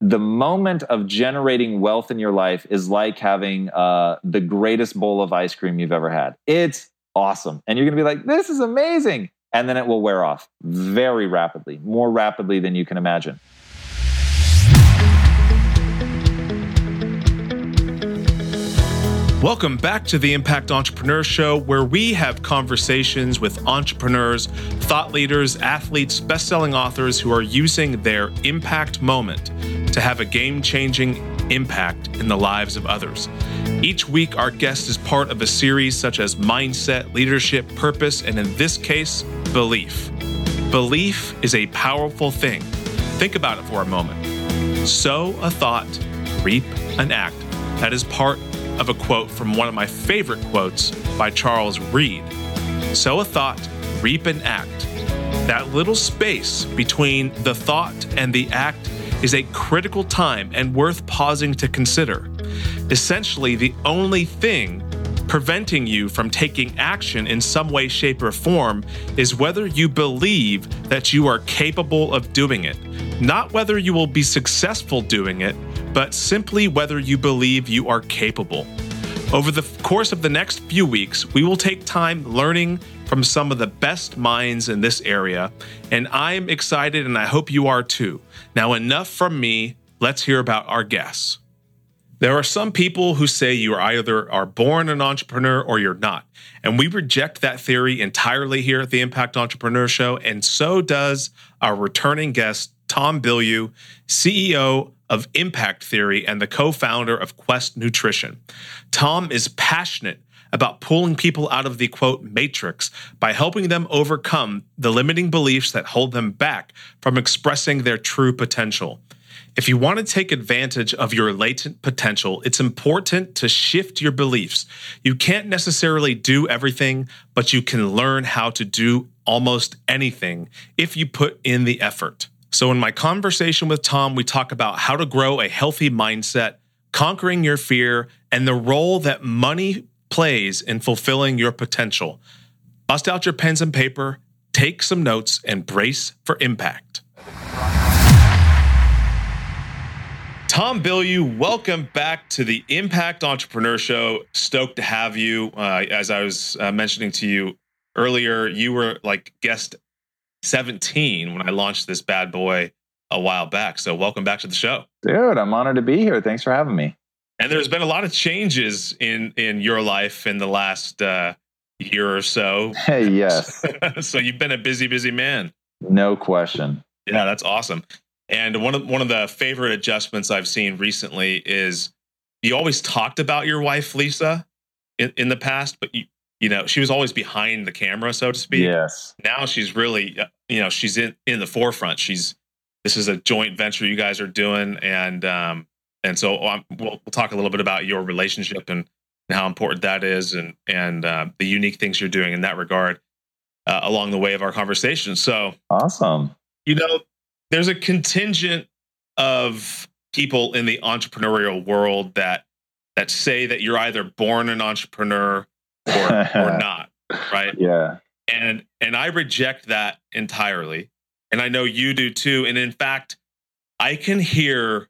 the moment of generating wealth in your life is like having uh, the greatest bowl of ice cream you've ever had. It's awesome. And you're going to be like, this is amazing. And then it will wear off very rapidly, more rapidly than you can imagine. Welcome back to the Impact Entrepreneur Show, where we have conversations with entrepreneurs, thought leaders, athletes, best selling authors who are using their impact moment to have a game changing impact in the lives of others. Each week, our guest is part of a series such as Mindset, Leadership, Purpose, and in this case, Belief. Belief is a powerful thing. Think about it for a moment. Sow a thought, reap an act. That is part of a quote from one of my favorite quotes by Charles Reade Sow a thought, reap an act. That little space between the thought and the act is a critical time and worth pausing to consider. Essentially, the only thing preventing you from taking action in some way, shape, or form is whether you believe that you are capable of doing it, not whether you will be successful doing it, but simply whether you believe you are capable. Over the course of the next few weeks, we will take time learning from some of the best minds in this area, and I'm excited and I hope you are too. Now, enough from me. Let's hear about our guests. There are some people who say you either are born an entrepreneur or you're not. And we reject that theory entirely here at the Impact Entrepreneur Show. And so does our returning guest, Tom Bilyeu, CEO of Impact Theory and the co founder of Quest Nutrition. Tom is passionate about pulling people out of the quote matrix by helping them overcome the limiting beliefs that hold them back from expressing their true potential. If you want to take advantage of your latent potential, it's important to shift your beliefs. You can't necessarily do everything, but you can learn how to do almost anything if you put in the effort. So, in my conversation with Tom, we talk about how to grow a healthy mindset, conquering your fear, and the role that money plays in fulfilling your potential. Bust out your pens and paper, take some notes, and brace for impact. Tom Bilyeu, welcome back to the Impact Entrepreneur Show. Stoked to have you. Uh, as I was uh, mentioning to you earlier, you were like guest 17 when I launched this bad boy a while back. So welcome back to the show. Dude, I'm honored to be here. Thanks for having me. And there's been a lot of changes in in your life in the last uh, year or so. Hey, yes. so you've been a busy, busy man. No question. Yeah, that's awesome. And one of one of the favorite adjustments I've seen recently is you always talked about your wife Lisa in, in the past, but you you know she was always behind the camera so to speak. Yes. Now she's really uh, you know she's in in the forefront. She's this is a joint venture you guys are doing and um and so um, we'll, we'll talk a little bit about your relationship and, and how important that is and and uh, the unique things you're doing in that regard uh, along the way of our conversation. So awesome. you know there's a contingent of people in the entrepreneurial world that that say that you're either born an entrepreneur or or not, right? Yeah. And and I reject that entirely. And I know you do too. And in fact, I can hear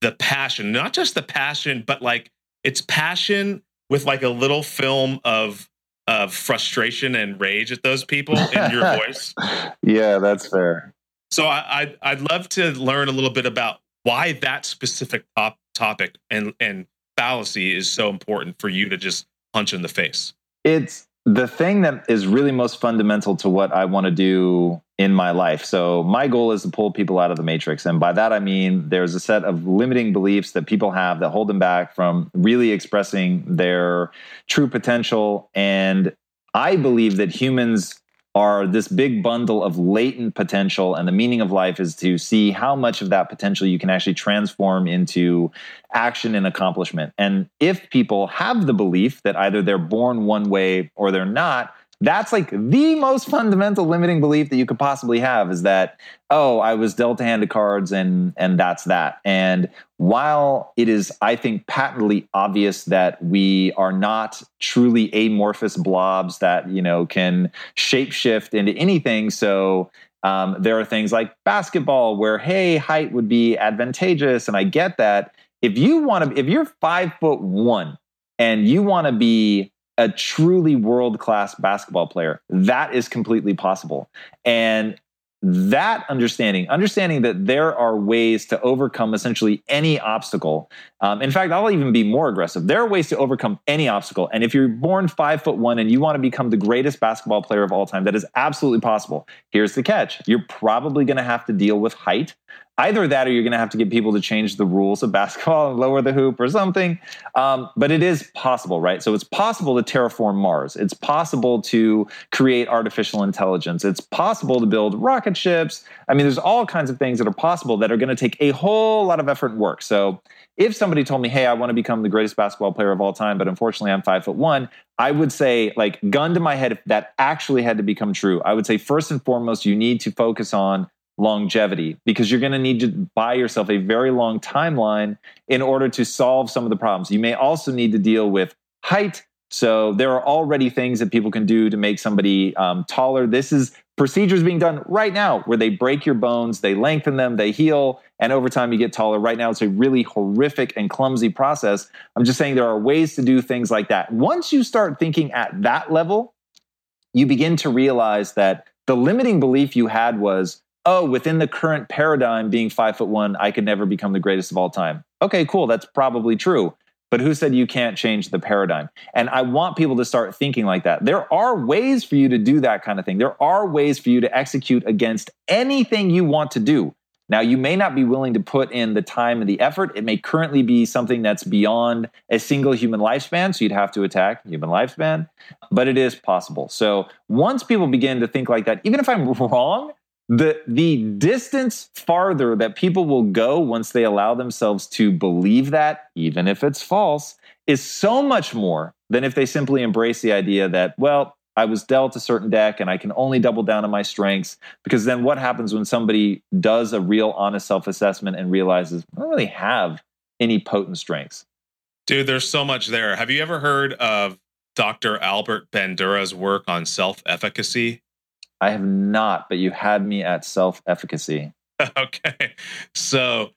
the passion, not just the passion, but like it's passion with like a little film of of frustration and rage at those people in your voice. Yeah, that's fair. So I, I'd I'd love to learn a little bit about why that specific top, topic and and fallacy is so important for you to just punch in the face. It's the thing that is really most fundamental to what I want to do in my life. So, my goal is to pull people out of the matrix. And by that, I mean there's a set of limiting beliefs that people have that hold them back from really expressing their true potential. And I believe that humans are this big bundle of latent potential. And the meaning of life is to see how much of that potential you can actually transform into action and accomplishment. And if people have the belief that either they're born one way or they're not, that's like the most fundamental limiting belief that you could possibly have is that oh i was dealt a hand of cards and and that's that and while it is i think patently obvious that we are not truly amorphous blobs that you know can shapeshift into anything so Um, there are things like basketball where, hey, height would be advantageous, and I get that. If you want to, if you're five foot one and you want to be a truly world class basketball player, that is completely possible. And that understanding, understanding that there are ways to overcome essentially any obstacle. Um, in fact, I'll even be more aggressive. There are ways to overcome any obstacle. And if you're born five foot one and you want to become the greatest basketball player of all time, that is absolutely possible. Here's the catch you're probably going to have to deal with height either that or you're going to have to get people to change the rules of basketball and lower the hoop or something. Um, but it is possible, right? So it's possible to terraform Mars. It's possible to create artificial intelligence. It's possible to build rocket ships. I mean, there's all kinds of things that are possible that are going to take a whole lot of effort and work. So if somebody told me, hey, I want to become the greatest basketball player of all time, but unfortunately I'm five foot one, I would say, like, gun to my head, if that actually had to become true, I would say, first and foremost, you need to focus on longevity because you're going to need to buy yourself a very long timeline in order to solve some of the problems. You may also need to deal with height. So there are already things that people can do to make somebody um, taller. This is procedures being done right now where they break your bones, they lengthen them, they heal, and over time you get taller. Right now it's a really horrific and clumsy process. I'm just saying there are ways to do things like that. Once you start thinking at that level, you begin to realize that the limiting belief you had was oh, within the current paradigm, being five foot one, I could never become the greatest of all time. Okay, cool. That's probably true. But who said you can't change the paradigm? And I want people to start thinking like that. There are ways for you to do that kind of thing. There are ways for you to execute against anything you want to do. Now, you may not be willing to put in the time and the effort. It may currently be something that's beyond a single human lifespan, so you'd have to attack human lifespan, but it is possible. So once people begin to think like that, even if I'm wrong, the the distance farther that people will go once they allow themselves to believe that even if it's false is so much more than if they simply embrace the idea that well I was dealt a certain deck and I can only double down on my strengths because then what happens when somebody does a real honest self-assessment and realizes I don't really have any potent strengths dude there's so much there have you ever heard of Dr. Albert Bandura's work on self-efficacy I have not, but you had me at self efficacy. okay. So,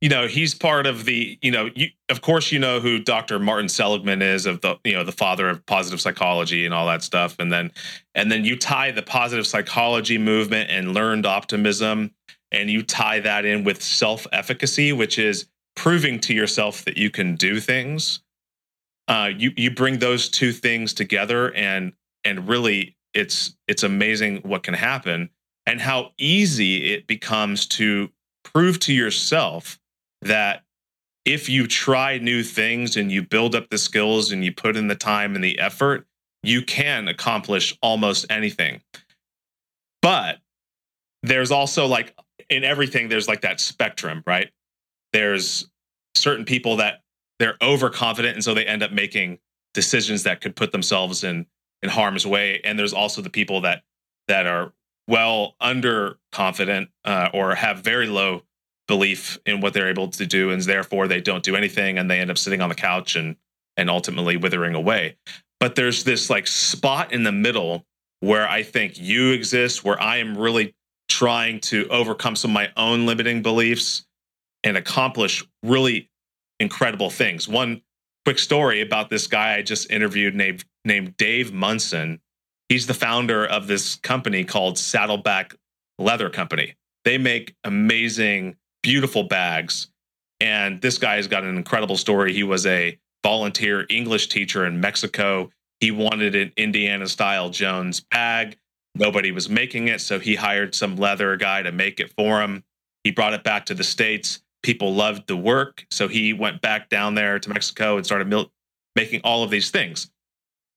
you know, he's part of the, you know, you, of course, you know who Dr. Martin Seligman is of the, you know, the father of positive psychology and all that stuff. And then, and then you tie the positive psychology movement and learned optimism, and you tie that in with self efficacy, which is proving to yourself that you can do things. Uh, you you bring those two things together and and really it's it's amazing what can happen and how easy it becomes to prove to yourself that if you try new things and you build up the skills and you put in the time and the effort, you can accomplish almost anything. But there's also like in everything, there's like that spectrum, right? There's certain people that they're overconfident and so they end up making decisions that could put themselves in in harm's way. And there's also the people that that are well underconfident uh, or have very low belief in what they're able to do and therefore they don't do anything and they end up sitting on the couch and and ultimately withering away. But there's this like spot in the middle where i think you exist where i am really trying to overcome some of my own limiting beliefs and accomplish really incredible things. One quick story about this guy i just interviewed named named Dave Munson. He's the founder of this company called Saddleback Leather Company. They make amazing, beautiful bags. And this guy has got an incredible story. He was a volunteer English teacher in Mexico. He wanted an Indiana style Jones bag. Nobody was making it. So he hired some leather guy to make it for him. He brought it back to the States. People loved the work. So he went back down there to Mexico and started mil- making all of these things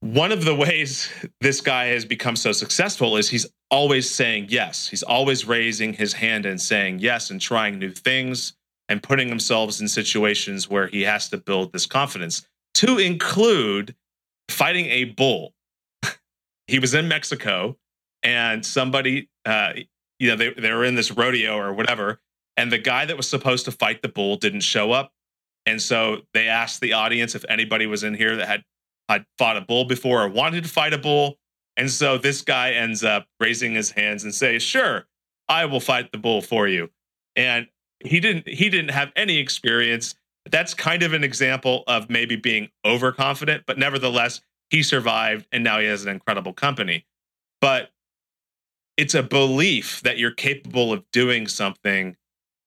one of the ways this guy has become so successful is he's always saying yes. He's always raising his hand and saying yes and trying new things and putting himself in situations where he has to build this confidence to include fighting a bull. he was in Mexico and somebody, uh, you know, they, they were in this rodeo or whatever. And the guy that was supposed to fight the bull didn't show up. And so they asked the audience if anybody was in here that had had fought a bull before or wanted to fight a bull. And so this guy ends up raising his hands and say, "Sure, I will fight the bull for you. And he didn't he didn't have any experience. That's kind of an example of maybe being overconfident, but nevertheless, he survived and now he has an incredible company. But it's a belief that you're capable of doing something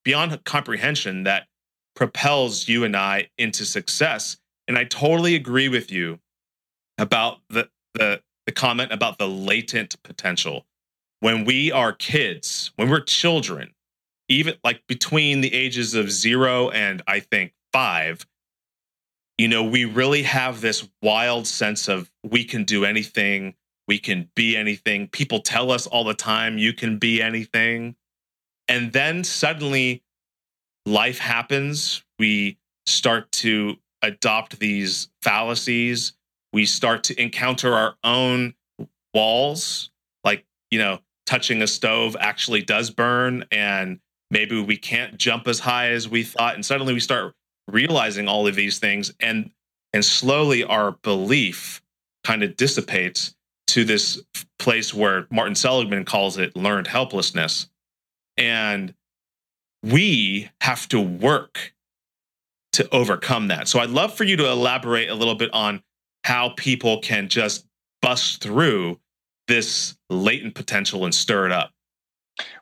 beyond comprehension that propels you and I into success. And I totally agree with you about the the, the comment about the latent potential. When we are kids, when we're children, even like between the ages of zero and I think five, you know, we really have this wild sense of we can do anything, we can be anything. People tell us all the time, you can be anything. And then suddenly life happens. We start to adopt these fallacies. We start to encounter our own walls, like, you know, touching a stove actually does burn. And maybe we can't jump as high as we thought. And suddenly we start realizing all of these things. And and slowly our belief kind of dissipates to this place where Martin Seligman calls it learned helplessness. And we have to work to overcome that. So I'd love for you to elaborate a little bit on how people can just bust through this latent potential and stir it up.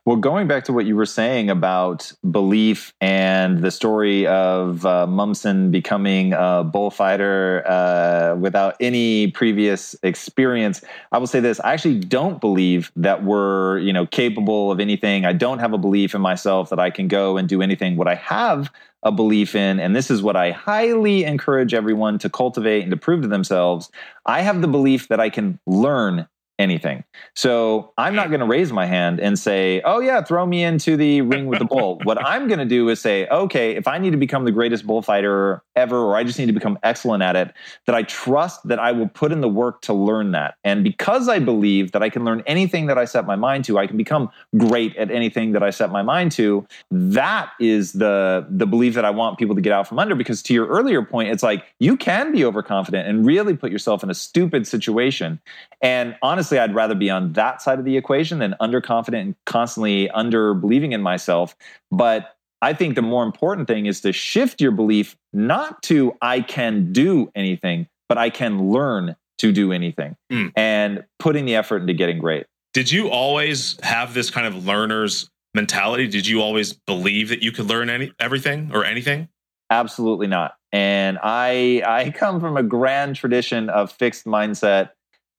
Well, going back to what you were saying about belief and the story of uh, Munson becoming a bullfighter uh, without any previous experience, I will say this: I actually don't believe that we're you know capable of anything. I don't have a belief in myself that I can go and do anything. What I have a belief in, and this is what I highly encourage everyone to cultivate and to prove to themselves. I have the belief that I can learn anything. So I'm not going to raise my hand and say, oh, yeah, throw me into the ring with the bull. what I'm going to do is say, okay, if I need to become the greatest bullfighter ever, or I just need to become excellent at it, that I trust that I will put in the work to learn that. And because I believe that I can learn anything that I set my mind to, I can become great at anything that I set my mind to. That is the, the belief that I want people to get out from under. Because to your earlier point, it's like you can be overconfident and really put yourself in a stupid situation. And honestly, honestly, I'd rather be on that side of the equation than underconfident and constantly under believing in myself. But I think the more important thing is to shift your belief not to I can do anything, but I can learn to do anything mm. and putting the effort into getting great. Did you always have this kind of learner's mentality? Did you always believe that you could learn any everything or anything? Absolutely not. And I I come from a grand tradition of fixed mindset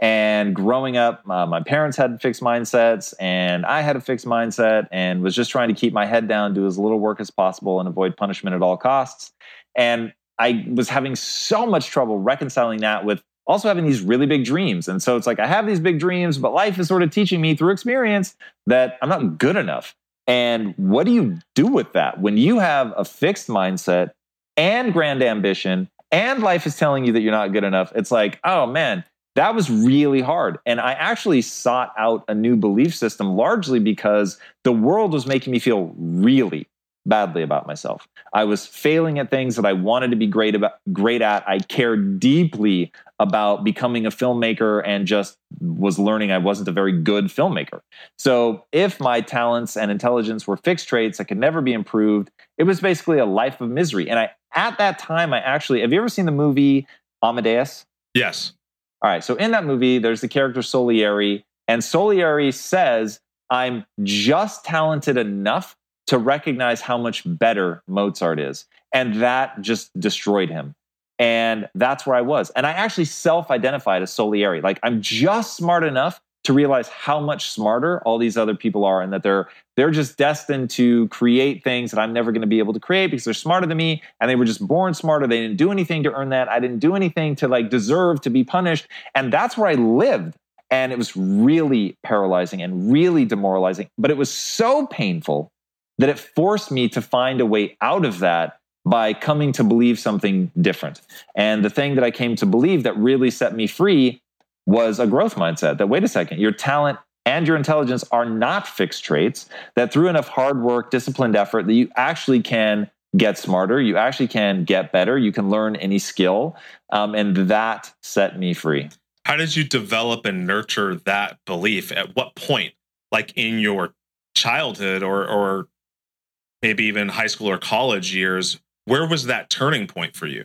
and growing up, uh, my parents had fixed mindsets, and I had a fixed mindset, and was just trying to keep my head down, do as little work as possible, and avoid punishment at all costs. And I was having so much trouble reconciling that with also having these really big dreams. And so it's like I have these big dreams, but life is sort of teaching me through experience that I'm not good enough. And what do you do with that when you have a fixed mindset and grand ambition and life is telling you that you're not good enough? It's like, oh man, that was really hard. And I actually sought out a new belief system largely because the world was making me feel really badly about myself. I was failing at things that I wanted to be great about great at. I cared deeply about becoming a filmmaker and just was learning I wasn't a very good filmmaker. So, if my talents and intelligence were fixed traits that could never be improved, it was basically a life of misery. And I at that time I actually have you ever seen the movie Amadeus? Yes. All right, so in that movie, there's the character Salieri, and Salieri says, I'm just talented enough to recognize how much better Mozart is. And that just destroyed him. And that's where I was. And I actually self identified as Salieri. Like, I'm just smart enough to realize how much smarter all these other people are and that they're they're just destined to create things that I'm never going to be able to create because they're smarter than me and they were just born smarter. They didn't do anything to earn that. I didn't do anything to like deserve to be punished. And that's where I lived. And it was really paralyzing and really demoralizing but it was so painful that it forced me to find a way out of that by coming to believe something different. And the thing that I came to believe that really set me free was a growth mindset that wait a second, your talent and your intelligence are not fixed traits, that through enough hard work, disciplined effort, that you actually can get smarter, you actually can get better, you can learn any skill. Um, and that set me free. How did you develop and nurture that belief? At what point, like in your childhood or or maybe even high school or college years, where was that turning point for you?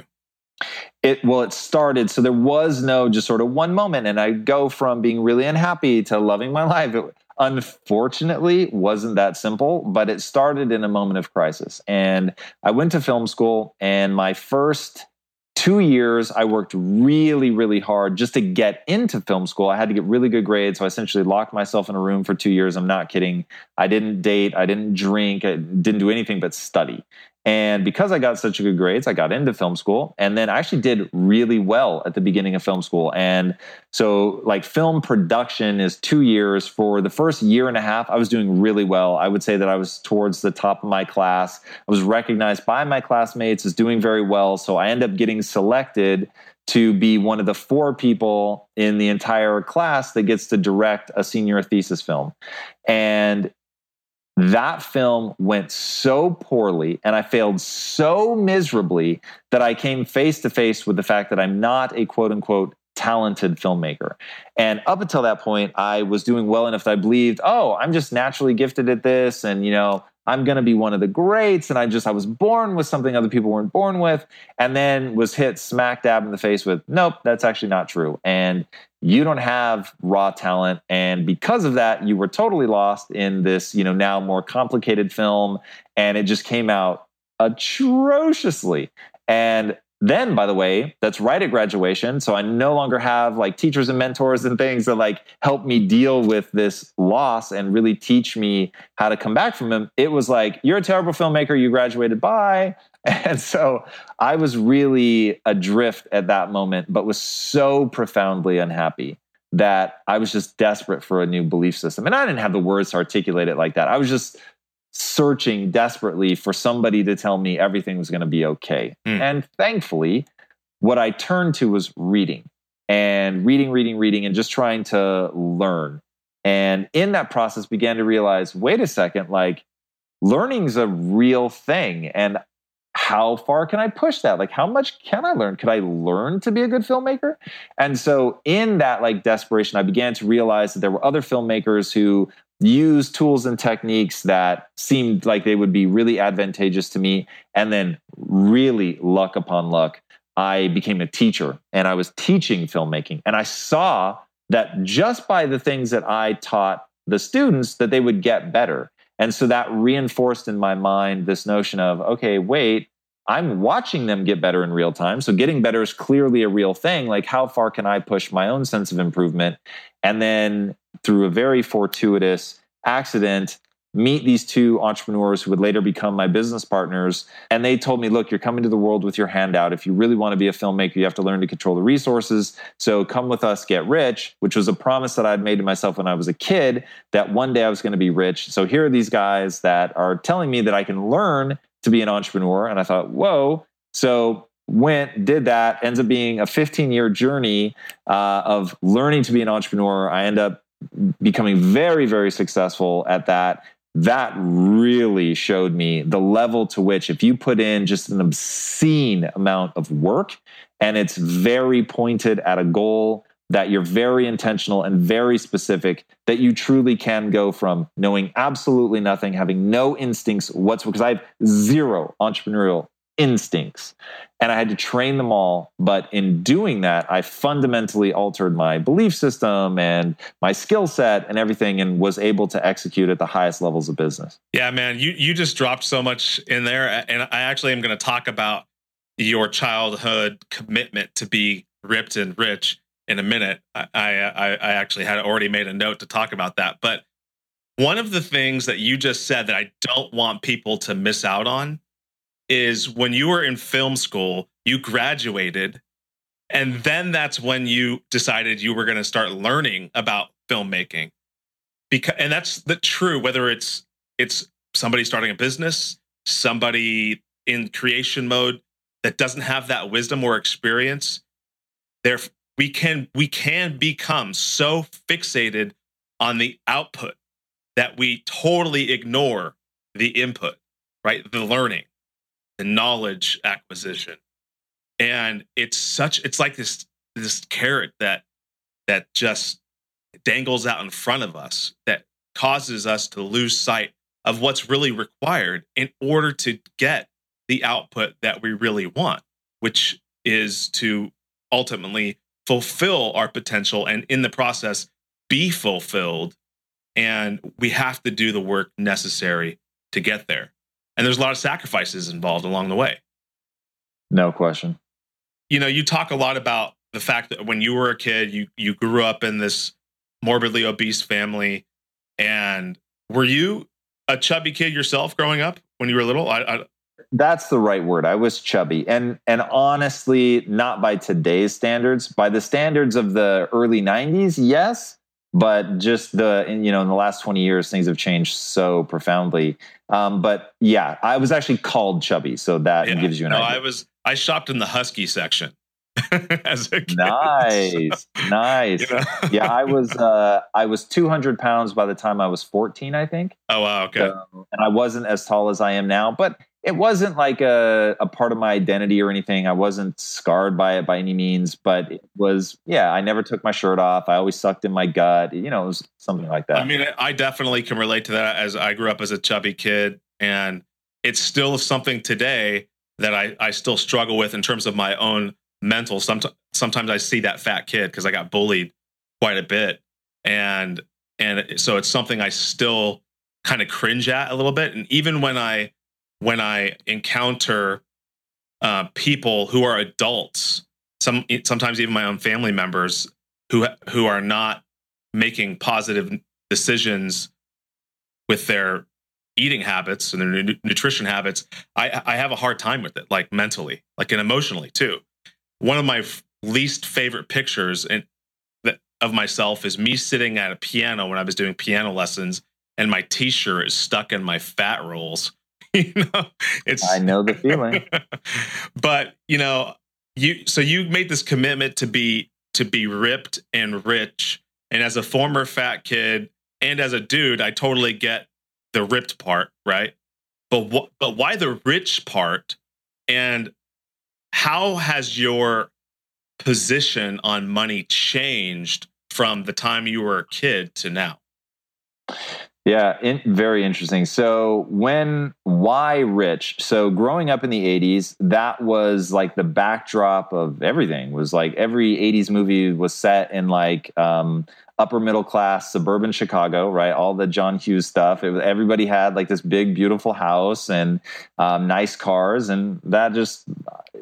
It well, it started. So there was no just sort of one moment, and I go from being really unhappy to loving my life. It unfortunately wasn't that simple, but it started in a moment of crisis. And I went to film school, and my first two years, I worked really, really hard just to get into film school. I had to get really good grades. So I essentially locked myself in a room for two years. I'm not kidding. I didn't date, I didn't drink, I didn't do anything but study. And because I got such good grades, I got into film school. And then I actually did really well at the beginning of film school. And so, like, film production is two years. For the first year and a half, I was doing really well. I would say that I was towards the top of my class. I was recognized by my classmates as doing very well. So I ended up getting selected to be one of the four people in the entire class that gets to direct a senior thesis film. And that film went so poorly and I failed so miserably that I came face to face with the fact that I'm not a quote unquote talented filmmaker. And up until that point, I was doing well enough that I believed, oh, I'm just naturally gifted at this. And, you know, I'm going to be one of the greats. And I just, I was born with something other people weren't born with. And then was hit smack dab in the face with, nope, that's actually not true. And you don't have raw talent. And because of that, you were totally lost in this, you know, now more complicated film. And it just came out atrociously. And then by the way that's right at graduation so i no longer have like teachers and mentors and things that like help me deal with this loss and really teach me how to come back from them. It was like you're a terrible filmmaker you graduated by and so i was really adrift at that moment but was so profoundly unhappy that i was just desperate for a new belief system. And i didn't have the words to articulate it like that. I was just searching desperately for somebody to tell me everything was going to be okay. Mm. And thankfully, what I turned to was reading and reading, reading, reading, and just trying to learn. And in that process, began to realize wait a second, like learning's a real thing. And how far can I push that? Like, how much can I learn? Could I learn to be a good filmmaker? And so, in that like desperation, I began to realize that there were other filmmakers who use tools and techniques that seemed like they would be really advantageous to me. And then, really, luck upon luck, I became a teacher and I was teaching filmmaking. And I saw that just by the things that I taught the students, that they would get better. And so that reinforced in my mind this notion of, okay, wait, I'm watching them get better in real time. So getting better is clearly a real thing. Like, how far can I push my own sense of improvement? And then through a very fortuitous accident, meet these two entrepreneurs who would later become my business partners. And they told me, look, you're coming to the world with your hand out. If you really want to be a filmmaker, you have to learn to control the resources. So come with us, get rich, which was a promise that I'd made to myself when I was a kid that one day I was going to be rich. So here are these guys that are telling me that I can learn to be an entrepreneur. And I thought, whoa. So went, did that, ends up being a 15 year journey uh, of learning to be an entrepreneur. I end up becoming very, very successful at that. That really showed me the level to which, if you put in just an obscene amount of work and it's very pointed at a goal, that you're very intentional and very specific, that you truly can go from knowing absolutely nothing, having no instincts whatsoever, because I have zero entrepreneurial instincts. And I had to train them all. But in doing that, I fundamentally altered my belief system and my skill set and everything and was able to execute at the highest levels of business. Yeah, man, you, you just dropped so much in there. And I actually am going to talk about your childhood commitment to be ripped and rich in a minute. I, I, I actually had already made a note to talk about that. But one of the things that you just said that I don't want people to miss out on is when you were in film school, you graduated, and then that's when you decided you were going to start learning about filmmaking. Because and that's the true whether it's it's somebody starting a business, somebody in creation mode that doesn't have that wisdom or experience, there we can we can become so fixated on the output that we totally ignore the input, right? The learning the knowledge acquisition and it's such it's like this this carrot that that just dangles out in front of us that causes us to lose sight of what's really required in order to get the output that we really want, which is to ultimately fulfill our potential and in the process be fulfilled. And we have to do the work necessary to get there. And there's a lot of sacrifices involved along the way. No question. You know, you talk a lot about the fact that when you were a kid, you you grew up in this morbidly obese family. And were you a chubby kid yourself growing up when you were little? I, I, that's the right word. I was chubby, and and honestly, not by today's standards, by the standards of the early '90s, yes. But just the you know in the last 20 years, things have changed so profoundly. Um, but yeah, I was actually called chubby, so that yeah. gives you an no, idea. I was I shopped in the husky section. as a kid. Nice, nice. You know? yeah, I was uh, I was 200 pounds by the time I was 14, I think. Oh wow, okay. Um, and I wasn't as tall as I am now, but it wasn't like a, a part of my identity or anything. I wasn't scarred by it by any means, but it was, yeah, I never took my shirt off. I always sucked in my gut. You know, it was something like that. I mean, I definitely can relate to that as I grew up as a chubby kid. And it's still something today that I, I still struggle with in terms of my own mental. Sometimes, sometimes I see that fat kid because I got bullied quite a bit. And, and so it's something I still kind of cringe at a little bit. And even when I, when I encounter uh, people who are adults, some sometimes even my own family members who who are not making positive decisions with their eating habits and their nutrition habits, I, I have a hard time with it, like mentally, like and emotionally too one of my f- least favorite pictures that, of myself is me sitting at a piano when I was doing piano lessons, and my T-shirt is stuck in my fat rolls. you know, it's I know the feeling. but you know, you so you made this commitment to be to be ripped and rich, and as a former fat kid and as a dude, I totally get the ripped part, right? But what? But why the rich part? And how has your position on money changed from the time you were a kid to now? Yeah, in, very interesting. So, when, why rich? So, growing up in the 80s, that was like the backdrop of everything, was like every 80s movie was set in like um, upper middle class suburban Chicago, right? All the John Hughes stuff. Everybody had like this big, beautiful house and um, nice cars. And that just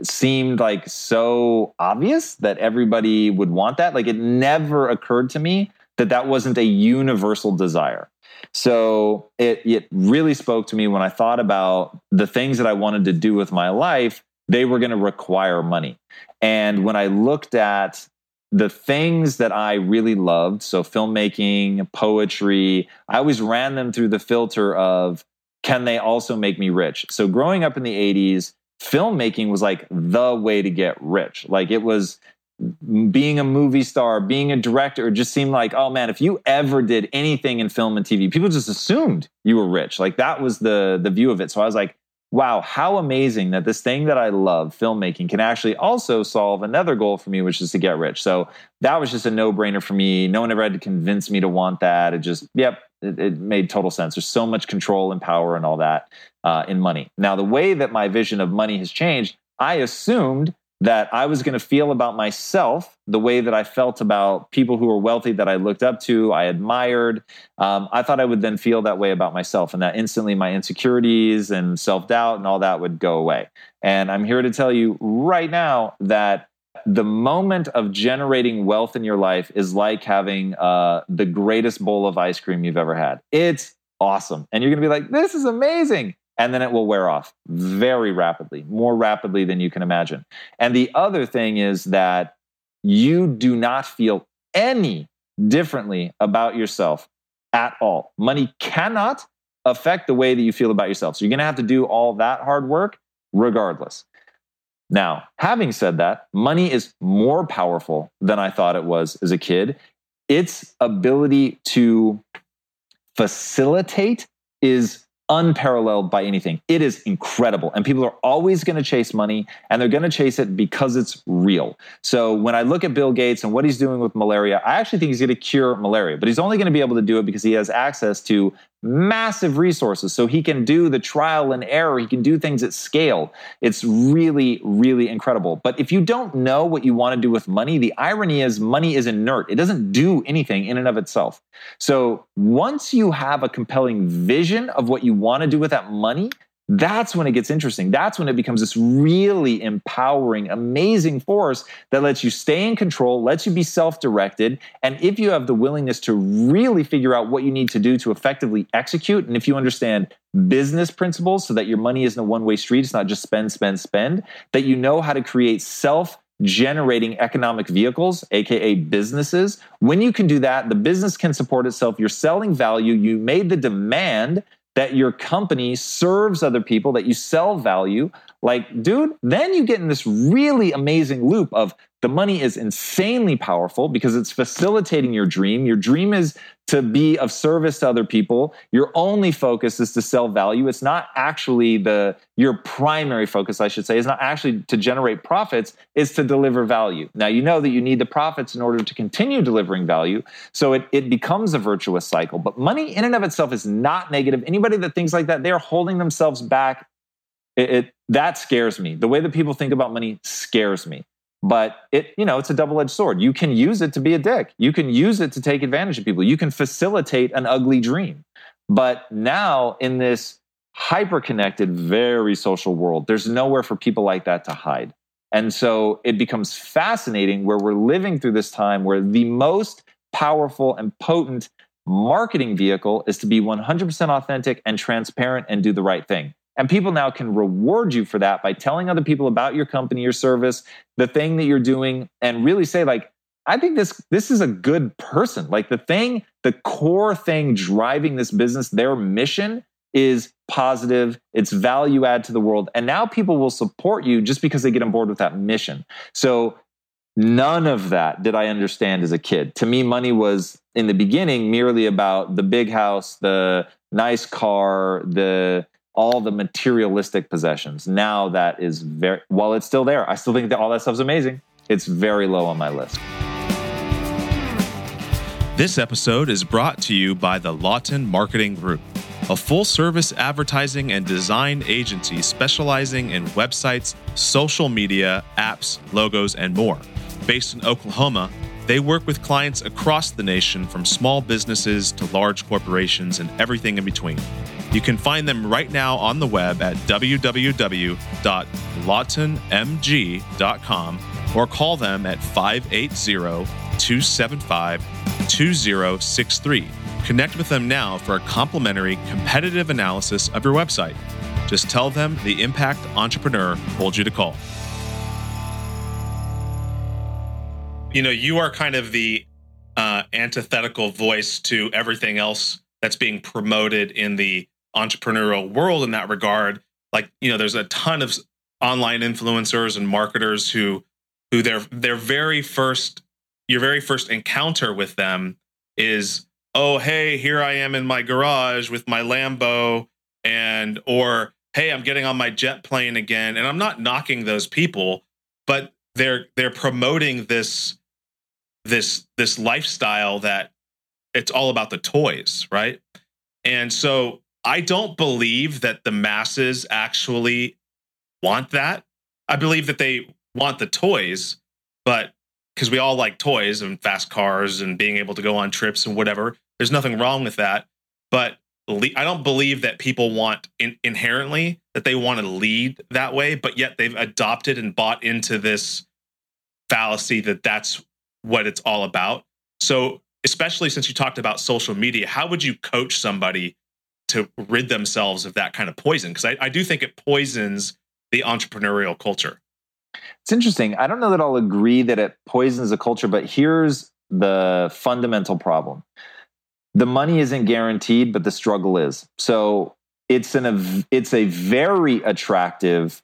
seemed like so obvious that everybody would want that. Like it never occurred to me that that wasn't a universal desire. So it, it really spoke to me when I thought about the things that I wanted to do with my life, they were going to require money. And when I looked at the things that I really loved, so filmmaking, poetry, I always ran them through the filter of can they also make me rich? So growing up in the 80s, filmmaking was like the way to get rich. Like it was being a movie star, being a director, it just seemed like, oh man, if you ever did anything in film and TV, people just assumed you were rich. Like that was the the view of it. So I was like, wow, how amazing that this thing that I love, filmmaking, can actually also solve another goal for me, which is to get rich. So that was just a no brainer for me. No one ever had to convince me to want that. It just, yep, it, it made total sense. There's so much control and power and all that uh, in money. Now, the way that my vision of money has changed, I assumed that I was going to feel about myself the way that I felt about people who were wealthy that I looked up to, I admired. Um, I thought I would then feel that way about myself, and that instantly my insecurities and self doubt and all that would go away. And I'm here to tell you right now that the moment of generating wealth in your life is like having uh, the greatest bowl of ice cream you've ever had. It's awesome. And you're going to be like, this is amazing and then it will wear off very rapidly, more rapidly than you can imagine. And the other thing is that you do not feel any differently about yourself at all. Money cannot affect the way that you feel about yourself. So you're going to have to do all that hard work regardless. Now, having said that, money is more powerful than I thought it was as a kid. Its ability to facilitate is unparalleled by anything. It is incredible. And people are always going to chase money and they're going to chase it because it's real. So when I look at Bill Gates and what he's doing with malaria, I actually think he's going to cure malaria, but he's only going to be able to do it because he has access to massive resources. So he can do the trial and error, he can do things at scale. It's really, really incredible. But if you don't know what you want to do with money, the irony is money is inert. It doesn't do anything in and of itself. So once you have a compelling vision of what you want to do with that money, that's when it gets interesting. That's when it becomes this really empowering, amazing force that lets you stay in control, lets you be self directed. And if you have the willingness to really figure out what you need to do to effectively execute, and if you understand business principles so that your money isn't a one way street, it's not just spend, spend, spend, that you know how to create self generating economic vehicles, aka businesses. When you can do that, the business can support itself. You're selling value. You made the demand that your company serves other people, that you sell value, like, dude, then you get in this really amazing loop of the money is insanely powerful because it's facilitating your dream. Your dream is to be of service to other people. Your only focus is to sell value. It's not actually the your primary focus, I should say, is not actually to generate profits, is to deliver value. Now you know that you need the profits in order to continue delivering value. So it, it becomes a virtuous cycle. But money in and of itself is not negative. Anybody that thinks like that, they're holding themselves back. It, it that scares me. The way that people think about money scares me. But it you know it's a double-edged sword. You can use it to be a dick. You can use it to take advantage of people. You can facilitate an ugly dream. But now in this hyper connected very social world there's nowhere for people like that to hide. And so it becomes fascinating where we're living through this time where the most powerful and potent marketing vehicle is to be 100% authentic and transparent and do the right thing and people now can reward you for that by telling other people about your company, your service, the thing that you're doing, and really say, like, I think this this is a good person. Like the thing, the core thing driving this business, their mission is positive, it's value add to the world. And now people will support you just because they get on board with that mission. So none of that did I understand as a kid. To me, money was in the beginning merely about the big house, the nice car, the all the materialistic possessions. Now that is very, while it's still there, I still think that all that stuff's amazing. It's very low on my list. This episode is brought to you by the Lawton Marketing Group, a full service advertising and design agency specializing in websites, social media, apps, logos, and more. Based in Oklahoma, they work with clients across the nation from small businesses to large corporations and everything in between. You can find them right now on the web at www.lawtonmg.com or call them at 580 275 2063. Connect with them now for a complimentary competitive analysis of your website. Just tell them the Impact Entrepreneur told you to call. You know, you are kind of the uh, antithetical voice to everything else that's being promoted in the entrepreneurial world in that regard. Like, you know, there's a ton of online influencers and marketers who who their their very first your very first encounter with them is oh hey here i am in my garage with my lambo and or hey i'm getting on my jet plane again and i'm not knocking those people but they're they're promoting this this this lifestyle that it's all about the toys right and so I don't believe that the masses actually want that. I believe that they want the toys, but because we all like toys and fast cars and being able to go on trips and whatever, there's nothing wrong with that. But I don't believe that people want in, inherently that they want to lead that way, but yet they've adopted and bought into this fallacy that that's what it's all about. So, especially since you talked about social media, how would you coach somebody to rid themselves of that kind of poison because I, I do think it poisons the entrepreneurial culture. It's interesting. I don't know that I'll agree that it poisons the culture, but here's the fundamental problem. The money isn't guaranteed, but the struggle is. So it's an it's a very attractive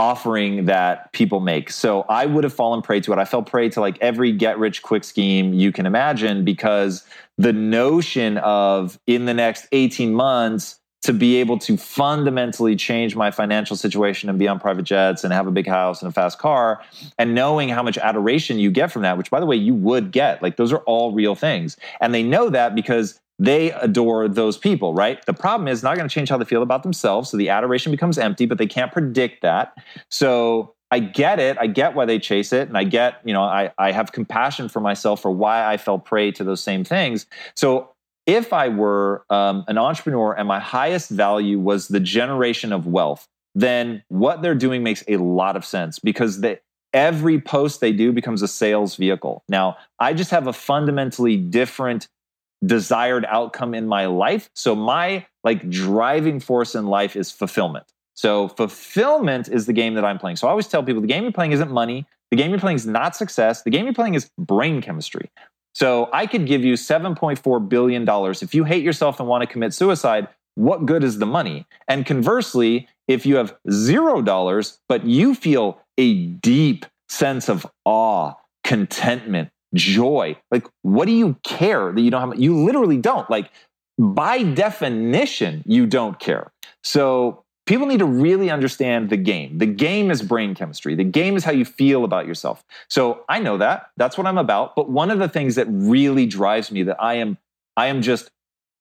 offering that people make. So I would have fallen prey to it. I fell prey to like every get rich quick scheme you can imagine because the notion of in the next 18 months to be able to fundamentally change my financial situation and be on private jets and have a big house and a fast car and knowing how much adoration you get from that which by the way you would get like those are all real things and they know that because they adore those people right the problem is not going to change how they feel about themselves so the adoration becomes empty but they can't predict that so I get it. I get why they chase it. And I get, you know, I, I have compassion for myself for why I fell prey to those same things. So if I were um, an entrepreneur and my highest value was the generation of wealth, then what they're doing makes a lot of sense because they, every post they do becomes a sales vehicle. Now, I just have a fundamentally different desired outcome in my life. So my like driving force in life is fulfillment. So fulfillment is the game that I'm playing. So I always tell people the game you're playing isn't money. The game you're playing is not success. The game you're playing is brain chemistry. So I could give you $7.4 billion. If you hate yourself and want to commit suicide, what good is the money? And conversely, if you have zero dollars, but you feel a deep sense of awe, contentment, joy, like what do you care that you don't have? You literally don't. Like by definition, you don't care. So people need to really understand the game. The game is brain chemistry. The game is how you feel about yourself. So I know that. That's what I'm about. But one of the things that really drives me that I am I am just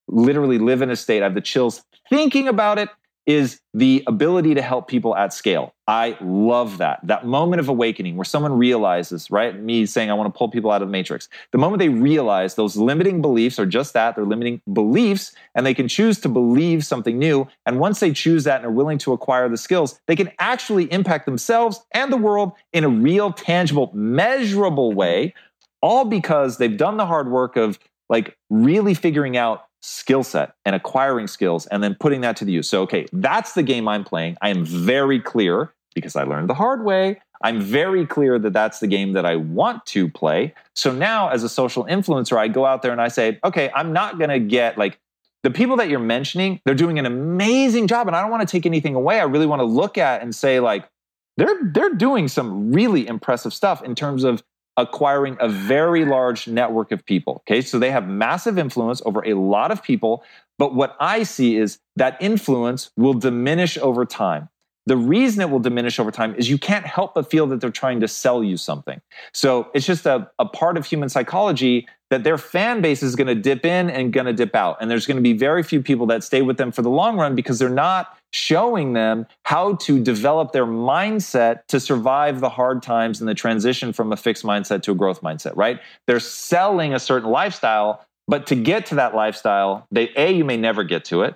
literally live in a state. I have the chills thinking about it is the ability to help people at scale. I love that. That moment of awakening where someone realizes, right? Me saying, I want to pull people out of the matrix. The moment they realize those limiting beliefs are just that, they're limiting beliefs, and they can choose to believe something new. And once they choose that and are willing to acquire the skills, they can actually impact themselves and the world in a real, tangible, measurable way, all because they've done the hard work of like really figuring out skill set and acquiring skills and then putting that to the use. So, okay, that's the game I'm playing. I am very clear because I learned the hard way. I'm very clear that that's the game that I want to play. So now, as a social influencer, I go out there and I say, okay, I'm not going to get like the people that you're mentioning, they're doing an amazing job. And I don't want to take anything away. I really want to look at and say, like, they're, they're doing some really impressive stuff in terms of acquiring a very large network of people. Okay, so they have massive influence over a lot of people. But what I see is that influence will diminish over time. The reason it will diminish over time is you can't help but feel that they're trying to sell you something. So it's just a, a part of human psychology that their fan base is going to dip in and going to dip out. And there's going to be very few people that stay with them for the long run because they're not showing them how to develop their mindset to survive the hard times and the transition from a fixed mindset to a growth mindset, right? They're selling a certain lifestyle, but to get to that lifestyle, they A, you may never get to it.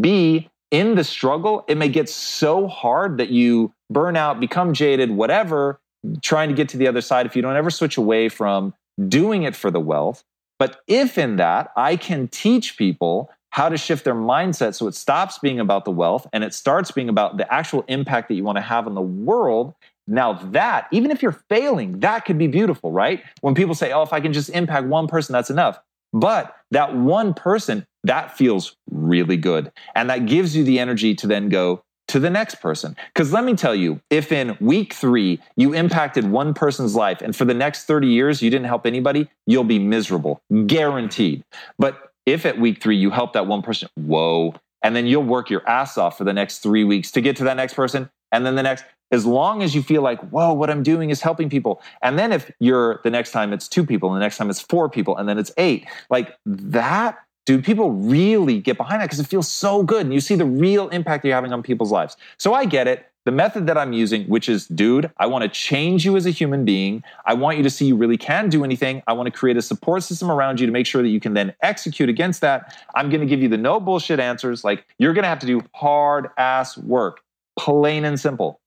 B, in the struggle, it may get so hard that you burn out, become jaded, whatever, trying to get to the other side if you don't ever switch away from doing it for the wealth. But if in that I can teach people how to shift their mindset so it stops being about the wealth and it starts being about the actual impact that you want to have on the world. Now, that, even if you're failing, that could be beautiful, right? When people say, oh, if I can just impact one person, that's enough. But that one person, that feels really good. And that gives you the energy to then go to the next person. Because let me tell you, if in week three you impacted one person's life and for the next 30 years you didn't help anybody, you'll be miserable, guaranteed. But if at week three you help that one person, whoa, and then you'll work your ass off for the next three weeks to get to that next person, and then the next, as long as you feel like, whoa, what I'm doing is helping people. And then if you're the next time it's two people, and the next time it's four people, and then it's eight, like that dude, people really get behind that because it feels so good. And you see the real impact you're having on people's lives. So I get it the method that I'm using, which is, dude, I want to change you as a human being. I want you to see you really can do anything. I want to create a support system around you to make sure that you can then execute against that. I'm going to give you the no bullshit answers. Like, you're going to have to do hard ass work, plain and simple.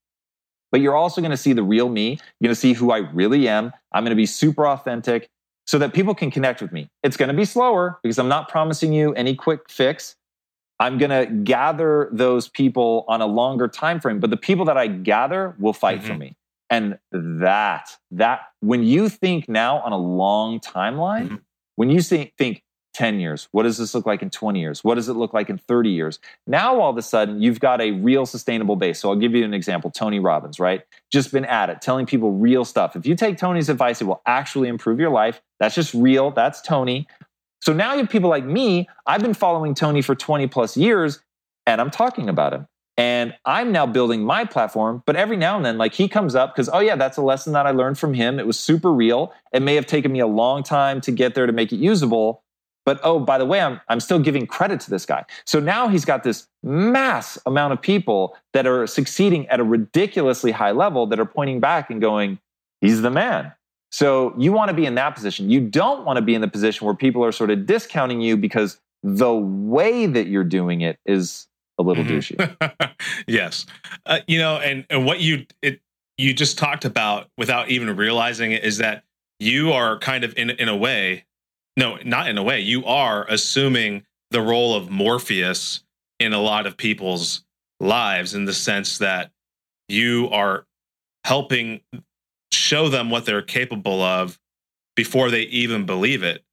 But you're also going to see the real me. You're going to see who I really am. I'm going to be super authentic so that people can connect with me. It's going to be slower because I'm not promising you any quick fix. I'm going to gather those people on a longer time frame, but the people that I gather will fight mm-hmm. for me. And that that when you think now on a long timeline, mm-hmm. when you think, think 10 years, what does this look like in 20 years? What does it look like in 30 years? Now all of a sudden you've got a real sustainable base. So I'll give you an example, Tony Robbins, right? Just been at it, telling people real stuff. If you take Tony's advice, it will actually improve your life. That's just real. That's Tony. So now you have people like me. I've been following Tony for 20 plus years. and I'm talking about him. And I'm now building my platform, but every now and then, like he comes up because, oh, yeah, that's a lesson that I learned from him. It was super real. It may have taken me a long time to get there to make it usable, but oh, by the way, I'm, I'm still giving credit to this guy. So now he's got this mass amount of people that are succeeding at a ridiculously high level that are pointing back and going, he's the man. So you want to be in that position. You don't want to be in the position where people are sort of discounting you because the way that you're doing it is a little mm-hmm. douchey. yes. Uh, you know, and, and what you, it, you just talked about without even realizing it is that you are kind of in, in a way no, not in a way. You are assuming the role of Morpheus in a lot of people's lives in the sense that you are helping show them what they're capable of before they even believe it.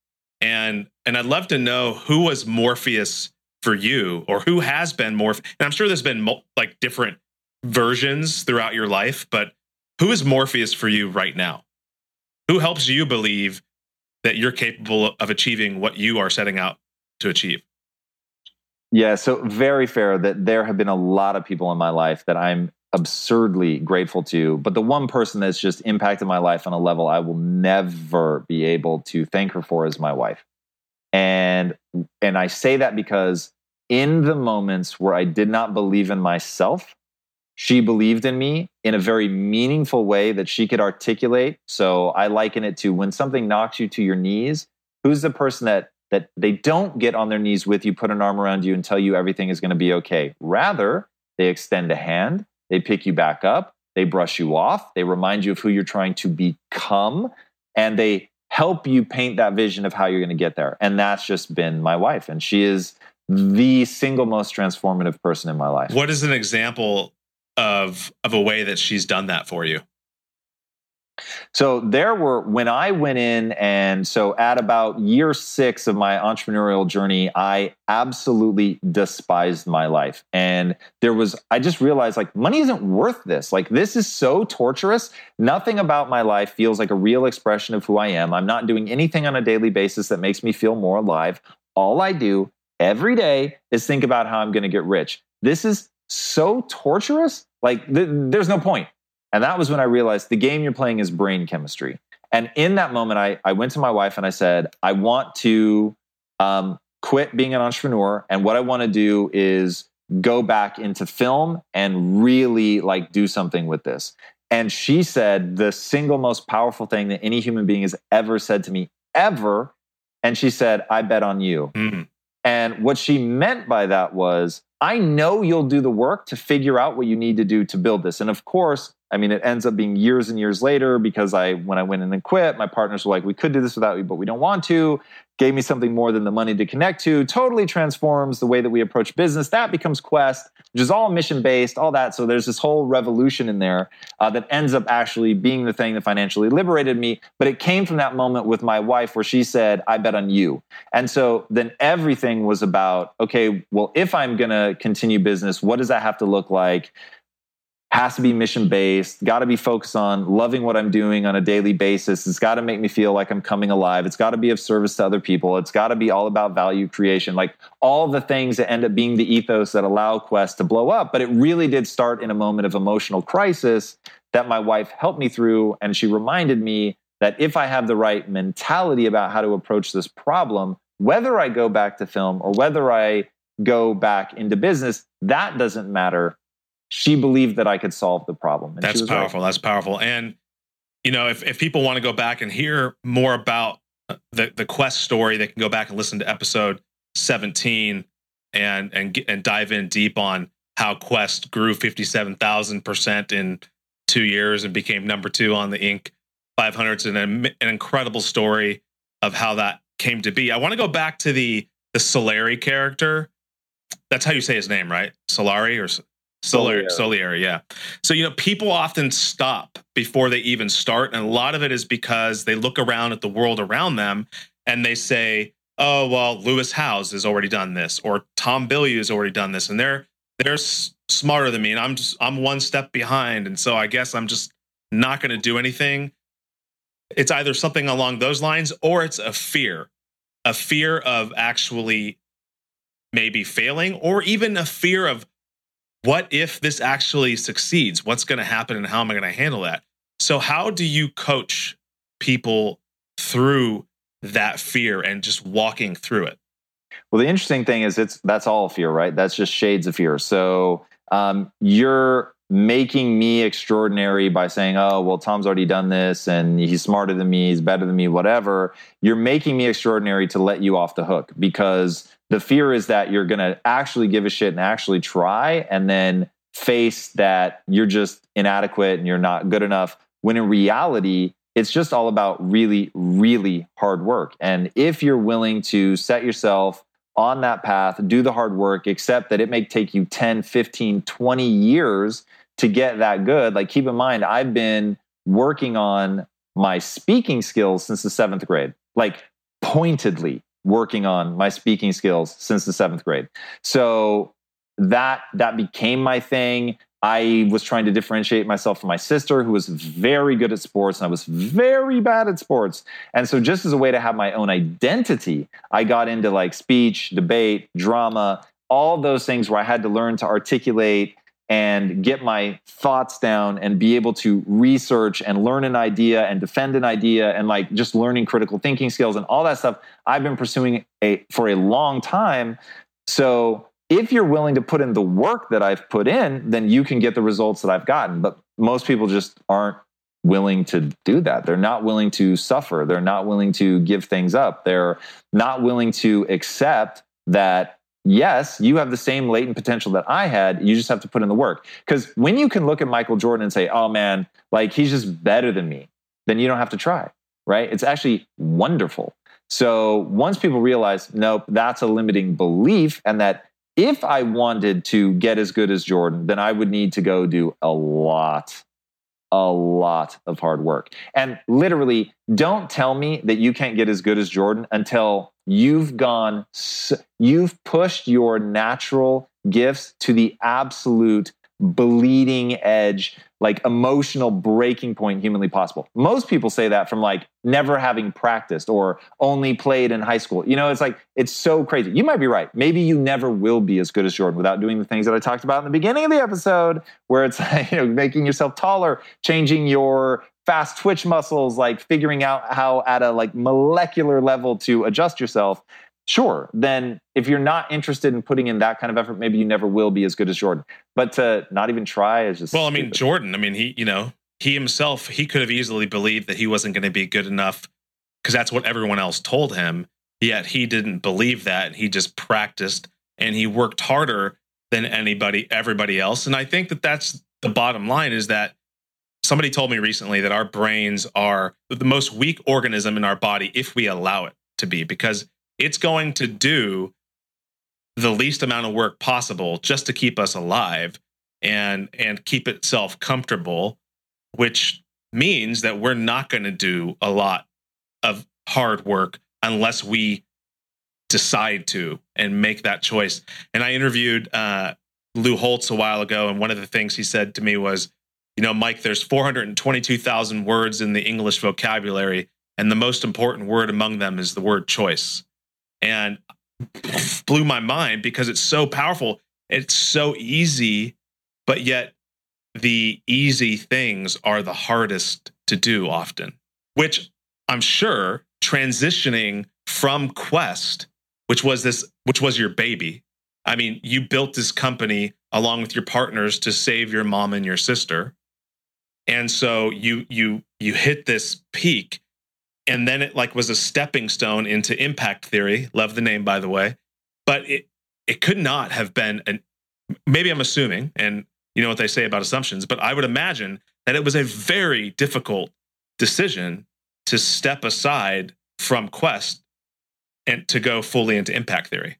And and I'd love to know who was Morpheus for you or who has been Morpheus. And I'm sure there's been mo- like different versions throughout your life, but who is Morpheus for you right now? Who helps you believe that you're capable of achieving what you are setting out to achieve. Yeah, so very fair that there have been a lot of people in my life that I'm absurdly grateful to, but the one person that's just impacted my life on a level I will never be able to thank her for is my wife. And and I say that because in the moments where I did not believe in myself, she believed in me in a very meaningful way that she could articulate. So I liken it to when something knocks you to your knees, who's the person that that they don't get on their knees with you, put an arm around you and tell you everything is going to be okay. Rather, they extend a hand, they pick you back up, they brush you off, they remind you of who you're trying to become, and they help you paint that vision of how you're going to get there. And that's just been my wife and she is the single most transformative person in my life. What is an example of of a way that she's done that for you? So there were when I went in and so at about year 6 of my entrepreneurial journey I absolutely despised my life. And there was I just realized like money isn't worth this. Like this is so torturous. Nothing about my life feels like a real expression of who I am. I'm not doing anything on a daily basis that makes me feel more alive. All I do every day is think about how I'm going to get rich. This is so torturous. Like, th- there's no point. And that was when I realized the game you're playing is brain chemistry. And in that moment, I, I went to my wife and I said, I want to um, quit being an entrepreneur. And what I want to do is go back into film and really like do something with this. And she said the single most powerful thing that any human being has ever said to me, ever. And she said, I bet on you. Mm-hmm. And what she meant by that was, I know you'll do the work to figure out what you need to do to build this. And of course, I mean, it ends up being years and years later because I, when I went in and quit, my partners were like, we could do this without you, but we don't want to. Gave me something more than the money to connect to, totally transforms the way that we approach business. That becomes Quest, which is all mission based, all that. So there's this whole revolution in there uh, that ends up actually being the thing that financially liberated me. But it came from that moment with my wife where she said, I bet on you. And so then everything was about, okay, well, if I'm going to continue business, what does that have to look like? Has to be mission based, got to be focused on loving what I'm doing on a daily basis. It's got to make me feel like I'm coming alive. It's got to be of service to other people. It's got to be all about value creation, like all the things that end up being the ethos that allow Quest to blow up. But it really did start in a moment of emotional crisis that my wife helped me through. And she reminded me that if I have the right mentality about how to approach this problem, whether I go back to film or whether I go back into business, that doesn't matter she believed that I could solve the problem. And That's powerful. Right. That's powerful. And you know, if if people want to go back and hear more about uh, the the quest story, they can go back and listen to episode 17 and and and dive in deep on how Quest grew 57,000% in 2 years and became number 2 on the Inc 500. It's an, an incredible story of how that came to be. I want to go back to the the Solari character. That's how you say his name, right? Solari or Solieri, Solieri, yeah. So, you know, people often stop before they even start. And a lot of it is because they look around at the world around them and they say, oh, well, Lewis Howes has already done this, or Tom Bilyeu has already done this. And they're, they're s- smarter than me. And I'm just, I'm one step behind. And so I guess I'm just not going to do anything. It's either something along those lines or it's a fear, a fear of actually maybe failing or even a fear of what if this actually succeeds? What's going to happen and how am I going to handle that? So, how do you coach people through that fear and just walking through it? Well, the interesting thing is it's that's all fear, right? That's just shades of fear. So um, you're making me extraordinary by saying, "Oh, well, Tom's already done this, and he's smarter than me, he's better than me, whatever." You're making me extraordinary to let you off the hook because the fear is that you're going to actually give a shit and actually try, and then face that you're just inadequate and you're not good enough. When in reality, it's just all about really, really hard work. And if you're willing to set yourself on that path, do the hard work, accept that it may take you 10, 15, 20 years to get that good. Like, keep in mind, I've been working on my speaking skills since the seventh grade, like, pointedly working on my speaking skills since the seventh grade. So, that that became my thing I was trying to differentiate myself from my sister, who was very good at sports, and I was very bad at sports. And so, just as a way to have my own identity, I got into like speech, debate, drama, all those things where I had to learn to articulate and get my thoughts down and be able to research and learn an idea and defend an idea and like just learning critical thinking skills and all that stuff I've been pursuing a, for a long time. So if you're willing to put in the work that I've put in, then you can get the results that I've gotten. But most people just aren't willing to do that. They're not willing to suffer. They're not willing to give things up. They're not willing to accept that, yes, you have the same latent potential that I had. You just have to put in the work. Because when you can look at Michael Jordan and say, oh man, like he's just better than me, then you don't have to try, right? It's actually wonderful. So once people realize, nope, that's a limiting belief and that if I wanted to get as good as Jordan, then I would need to go do a lot, a lot of hard work. And literally, don't tell me that you can't get as good as Jordan until you've gone, you've pushed your natural gifts to the absolute bleeding edge like emotional breaking point humanly possible. Most people say that from like never having practiced or only played in high school. You know, it's like it's so crazy. You might be right. Maybe you never will be as good as Jordan without doing the things that I talked about in the beginning of the episode where it's like, you know, making yourself taller, changing your fast twitch muscles, like figuring out how at a like molecular level to adjust yourself sure, then if you're not interested in putting in that kind of effort, maybe you never will be as good as Jordan. But to not even try is just well. I mean, Jordan. I mean, he you know he himself he could have easily believed that he wasn't going to be good enough because that's what everyone else told him. Yet he didn't believe that. He just practiced and he worked harder than anybody, everybody else. And I think that that's the bottom line is that somebody told me recently that our brains are the most weak organism in our body if we allow it to be because it's going to do the least amount of work possible just to keep us alive and and keep itself comfortable which means that we're not going to do a lot of hard work unless we decide to and make that choice. And i interviewed uh, lou holtz a while ago and one of the things he said to me was you know mike there's 422000 words in the english vocabulary and the most important word among them is the word choice and blew my mind because it's so powerful. It's so easy, but yet the easy things are the hardest to do often, which I'm sure transitioning from Quest, which was this, which was your baby. I mean, you built this company along with your partners to save your mom and your sister. And so you you you hit this peak and then it like was a stepping stone into impact theory. Love the name by the way. But it it could not have been an maybe i'm assuming and you know what they say about assumptions but i would imagine that it was a very difficult decision to step aside from quest and to go fully into impact theory.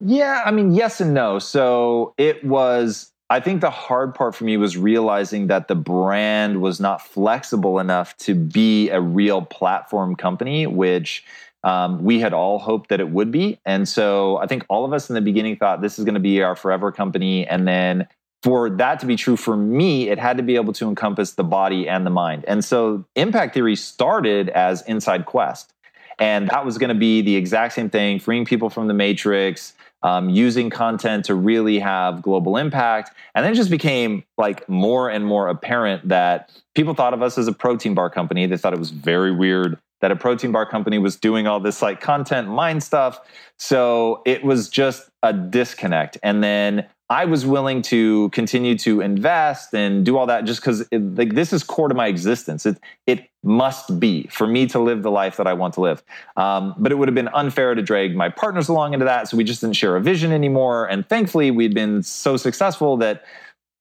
Yeah i mean yes and no. So it was I think the hard part for me was realizing that the brand was not flexible enough to be a real platform company, which um, we had all hoped that it would be. And so I think all of us in the beginning thought this is going to be our forever company. And then for that to be true for me, it had to be able to encompass the body and the mind. And so impact theory started as Inside Quest. And that was going to be the exact same thing, freeing people from the matrix, um, using content to really have global impact. And then it just became like more and more apparent that people thought of us as a protein bar company. They thought it was very weird that a protein bar company was doing all this like content mind stuff. So it was just a disconnect. And then I was willing to continue to invest and do all that just because like this is core to my existence. It it must be for me to live the life that I want to live. Um, but it would have been unfair to drag my partners along into that, so we just didn't share a vision anymore. And thankfully, we'd been so successful that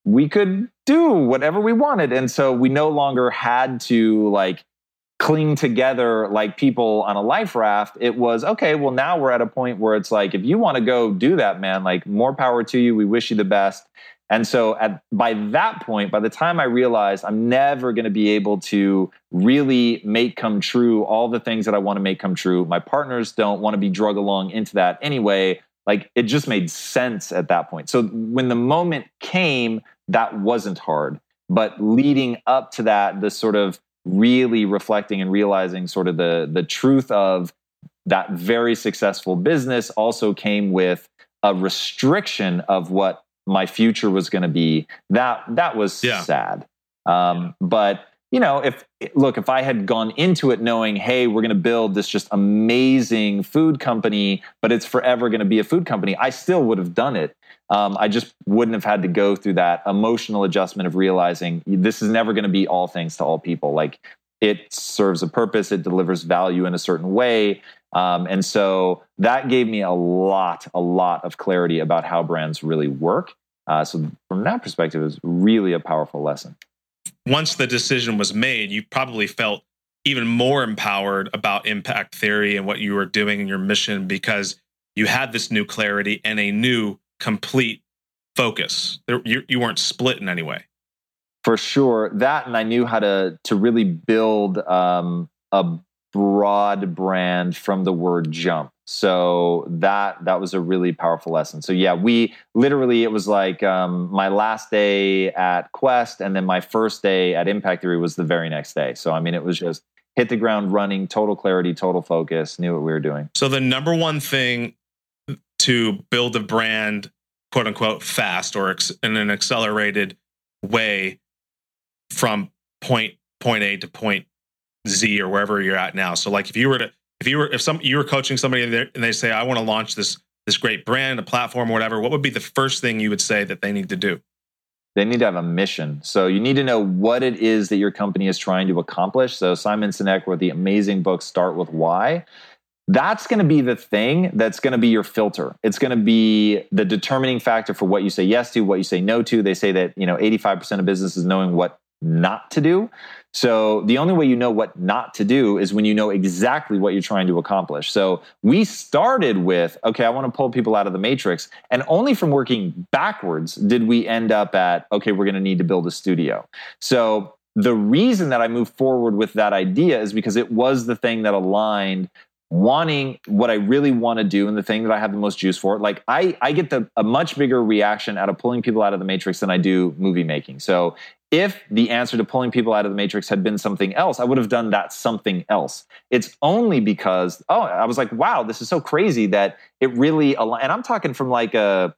we could do whatever we wanted, and so we no longer had to like cling together like people on a life raft it was okay well now we're at a point where it's like if you want to go do that man like more power to you we wish you the best. And so at by that point by the time i realized i'm never going to be able to really make come true all the things that i want to make come true my partners don't want to be drug along into that anyway like it just made sense at that point. So when the moment came that wasn't hard. But leading up to that the sort of really reflecting and realizing sort of the the truth of that very successful business also came with a restriction of what my future was going to be. That that was yeah. sad. Um, but you know if look if i had gone into it knowing hey we're going to build this just amazing food company but it's forever going to be a food company i still would have done it um, I just wouldn't have had to go through that emotional adjustment of realizing this is never going to be all things to all people. Like it serves a purpose, it delivers value in a certain way. Um, and so that gave me a lot, a lot of clarity about how brands really work. Uh, so from that perspective, it was really a powerful lesson. Once the decision was made, you probably felt even more empowered about impact theory and what you were doing in your mission because you had this new clarity and a new complete focus. There, you, you weren't split in any way. For sure, that and I knew how to to really build um, a broad brand from the word jump. So that that was a really powerful lesson. So yeah, we literally it was like um, my last day at Quest, and then my first day at Impact Theory was the very next day. So I mean, it was just hit the ground running, total clarity, total focus, knew what we were doing. So the number one thing to build a brand, quote unquote, fast or ex- in an accelerated way from point point A to point Z or wherever you're at now. So like if you were to if you were if some you were coaching somebody and they say I want to launch this this great brand, a platform, whatever, what would be the first thing you would say that they need to do? They need to have a mission. So you need to know what it is that your company is trying to accomplish. So Simon Sinek wrote the amazing book Start with Why that's going to be the thing that's going to be your filter. It's going to be the determining factor for what you say yes to, what you say no to. They say that, you know, 85% of business is knowing what not to do. So the only way you know what not to do is when you know exactly what you're trying to accomplish. So we started with, okay, I want to pull people out of the matrix. And only from working backwards did we end up at, okay, we're going to need to build a studio. So the reason that I moved forward with that idea is because it was the thing that aligned wanting what I really want to do and the thing that I have the most juice for. Like I, I get the a much bigger reaction out of pulling people out of the matrix than I do movie making. So if the answer to pulling people out of the matrix had been something else, I would have done that something else. It's only because oh, I was like, wow, this is so crazy that it really. And I'm talking from like a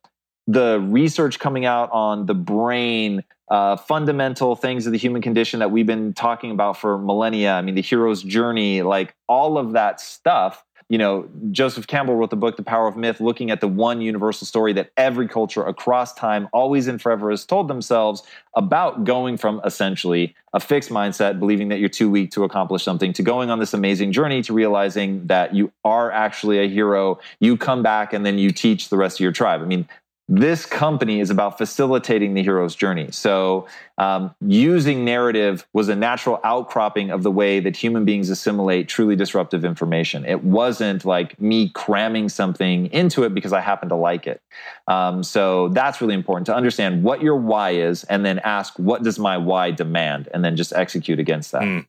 the research coming out on the brain, uh, fundamental things of the human condition that we've been talking about for millennia. I mean, the hero's journey, like all of that stuff. You know, Joseph Campbell wrote the book, The Power of Myth, looking at the one universal story that every culture across time, always and forever, has told themselves about going from essentially a fixed mindset, believing that you're too weak to accomplish something, to going on this amazing journey to realizing that you are actually a hero. You come back and then you teach the rest of your tribe. I mean, this company is about facilitating the hero's journey. So, um, using narrative was a natural outcropping of the way that human beings assimilate truly disruptive information. It wasn't like me cramming something into it because I happen to like it. Um, so, that's really important to understand what your why is and then ask, what does my why demand? And then just execute against that. Mm.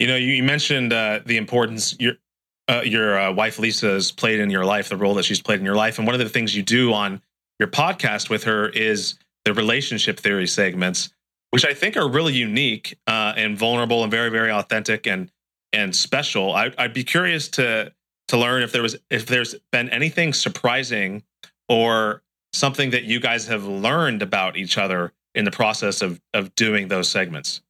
You know, you, mentioned uh, the importance. Your, uh, your uh, wife Lisa has played in your life, the role that she's played in your life, and one of the things you do on your podcast with her is the relationship theory segments, which I think are really unique uh, and vulnerable and very, very authentic and and special. I, I'd be curious to to learn if there was if there's been anything surprising or something that you guys have learned about each other in the process of of doing those segments?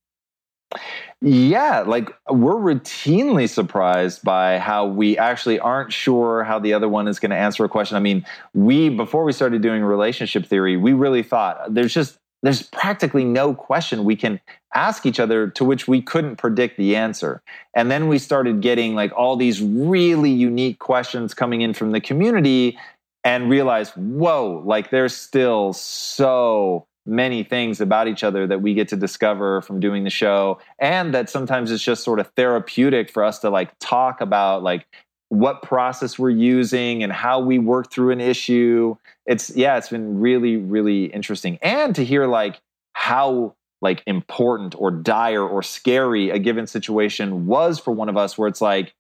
Yeah, like we're routinely surprised by how we actually aren't sure how the other one is going to answer a question. I mean, we before we started doing relationship theory, we really thought there's just there's practically no question we can ask each other to which we couldn't predict the answer. And then we started getting like all these really unique questions coming in from the community and realized, whoa, like there's still so many things about each other that we get to discover from doing the show. And that sometimes it's just sort of therapeutic for us to like talk about like what process we're using and how we work through an issue. It's yeah it's been really really interesting. And to hear like how like important or dire or scary a given situation was for one of us where it's like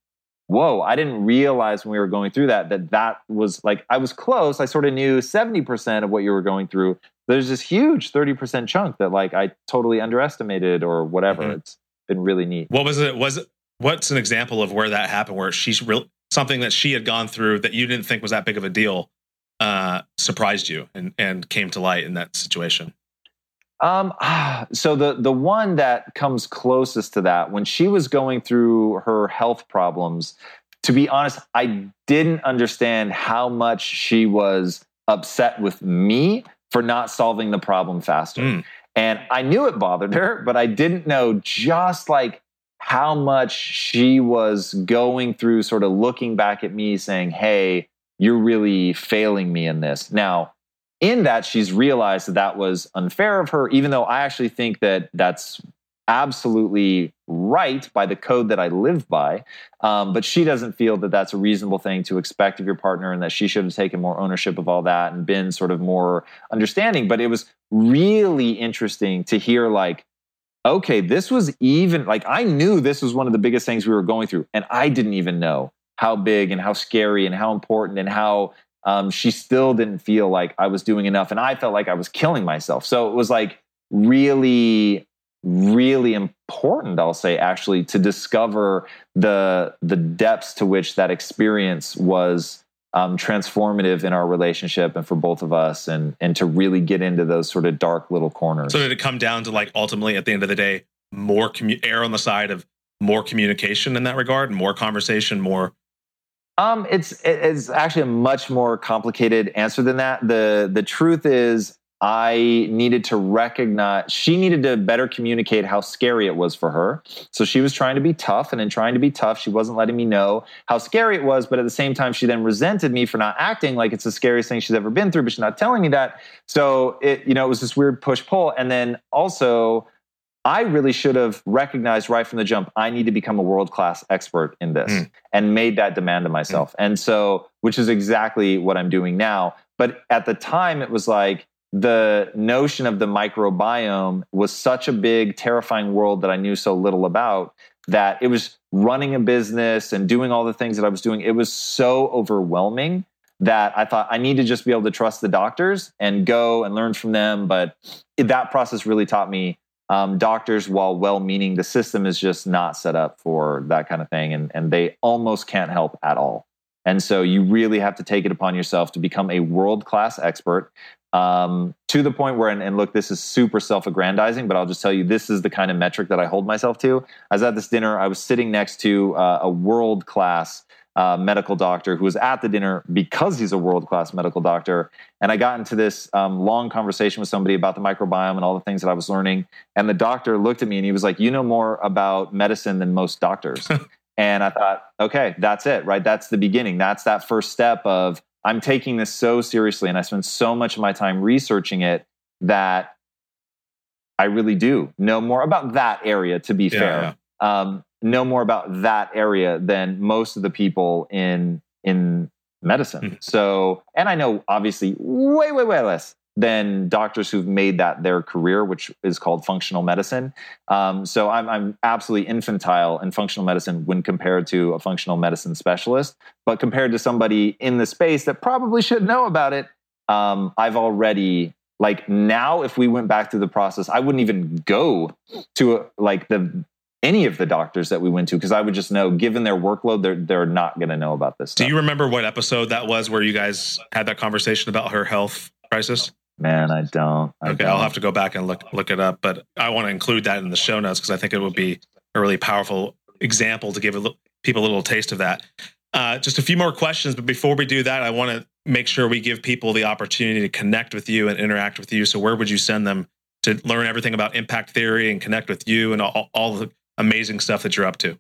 whoa i didn't realize when we were going through that that that was like i was close. I sort of knew 70% of what you were going through there's this huge 30% chunk that like I totally underestimated or whatever. Mm-hmm. It's been really neat. What was it? Was it, what's an example of where that happened where she's real something that she had gone through that you didn't think was that big of a deal uh surprised you and and came to light in that situation? Um so the the one that comes closest to that when she was going through her health problems to be honest I didn't understand how much she was upset with me for not solving the problem faster. Mm. And I knew it bothered her, but I didn't know just like how much she was going through, sort of looking back at me saying, Hey, you're really failing me in this. Now, in that, she's realized that that was unfair of her, even though I actually think that that's absolutely right by the code that I live by. Um, but she doesn't feel that that's a reasonable thing to expect of your partner and that she should have taken more ownership of all that and been sort of more understanding. But it was really interesting to hear, like, okay, this was even like I knew this was one of the biggest things we were going through, and I didn't even know how big and how scary and how important and how um, she still didn't feel like I was doing enough. And I felt like I was killing myself. So it was like really really important i'll say actually to discover the the depths to which that experience was um, transformative in our relationship and for both of us and and to really get into those sort of dark little corners so did it come down to like ultimately at the end of the day more commu- err on the side of more communication in that regard more conversation more um, it's it's actually a much more complicated answer than that. the The truth is, I needed to recognize, she needed to better communicate how scary it was for her. So she was trying to be tough, and in trying to be tough, she wasn't letting me know how scary it was. But at the same time, she then resented me for not acting like it's the scariest thing she's ever been through, but she's not telling me that. So it, you know, it was this weird push pull. And then also, I really should have recognized right from the jump, I need to become a world class expert in this mm. and made that demand of myself. Mm. And so, which is exactly what I'm doing now. But at the time, it was like, the notion of the microbiome was such a big, terrifying world that I knew so little about that it was running a business and doing all the things that I was doing. It was so overwhelming that I thought I need to just be able to trust the doctors and go and learn from them. But that process really taught me um, doctors, while well meaning, the system is just not set up for that kind of thing. And, and they almost can't help at all. And so you really have to take it upon yourself to become a world class expert um, to the point where, and, and look, this is super self aggrandizing, but I'll just tell you this is the kind of metric that I hold myself to. I was at this dinner, I was sitting next to uh, a world class uh, medical doctor who was at the dinner because he's a world class medical doctor. And I got into this um, long conversation with somebody about the microbiome and all the things that I was learning. And the doctor looked at me and he was like, You know more about medicine than most doctors. and I thought, okay, that's it, right? That's the beginning. That's that first step of I'm taking this so seriously and I spend so much of my time researching it that I really do know more about that area, to be yeah, fair. Yeah. Um, know more about that area than most of the people in in medicine. Mm-hmm. So, and I know obviously way, way, way less than doctors who've made that their career, which is called functional medicine. Um, so I'm, I'm absolutely infantile in functional medicine when compared to a functional medicine specialist. But compared to somebody in the space that probably should know about it, um, I've already like now if we went back through the process, I wouldn't even go to a, like the any of the doctors that we went to because I would just know, given their workload, they're they're not going to know about this. Stuff. Do you remember what episode that was where you guys had that conversation about her health crisis? Man, I don't. I okay, don't. I'll have to go back and look look it up, but I want to include that in the show notes because I think it would be a really powerful example to give a little, people a little taste of that. Uh, just a few more questions, but before we do that, I want to make sure we give people the opportunity to connect with you and interact with you. So, where would you send them to learn everything about impact theory and connect with you and all, all the amazing stuff that you're up to?